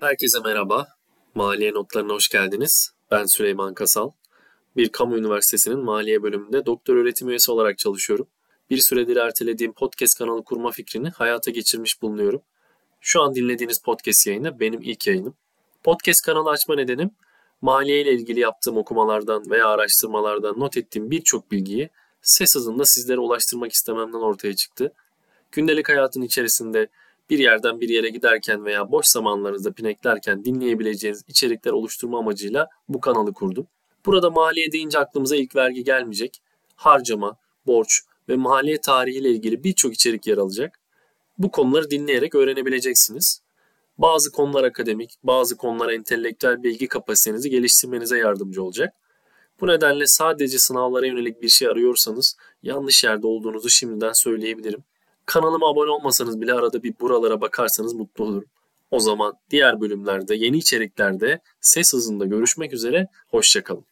Herkese merhaba. Maliye notlarına hoş geldiniz. Ben Süleyman Kasal. Bir kamu üniversitesinin maliye bölümünde doktor öğretim üyesi olarak çalışıyorum. Bir süredir ertelediğim podcast kanalı kurma fikrini hayata geçirmiş bulunuyorum. Şu an dinlediğiniz podcast yayını benim ilk yayınım. Podcast kanalı açma nedenim maliye ile ilgili yaptığım okumalardan veya araştırmalardan not ettiğim birçok bilgiyi ses hızında sizlere ulaştırmak istememden ortaya çıktı. Gündelik hayatın içerisinde bir yerden bir yere giderken veya boş zamanlarınızda pineklerken dinleyebileceğiniz içerikler oluşturma amacıyla bu kanalı kurdum. Burada maliye deyince aklımıza ilk vergi gelmeyecek. Harcama, borç ve maliye tarihi ile ilgili birçok içerik yer alacak. Bu konuları dinleyerek öğrenebileceksiniz. Bazı konular akademik, bazı konular entelektüel bilgi kapasitenizi geliştirmenize yardımcı olacak. Bu nedenle sadece sınavlara yönelik bir şey arıyorsanız yanlış yerde olduğunuzu şimdiden söyleyebilirim. Kanalıma abone olmasanız bile arada bir buralara bakarsanız mutlu olurum. O zaman diğer bölümlerde, yeni içeriklerde ses hızında görüşmek üzere, hoşçakalın.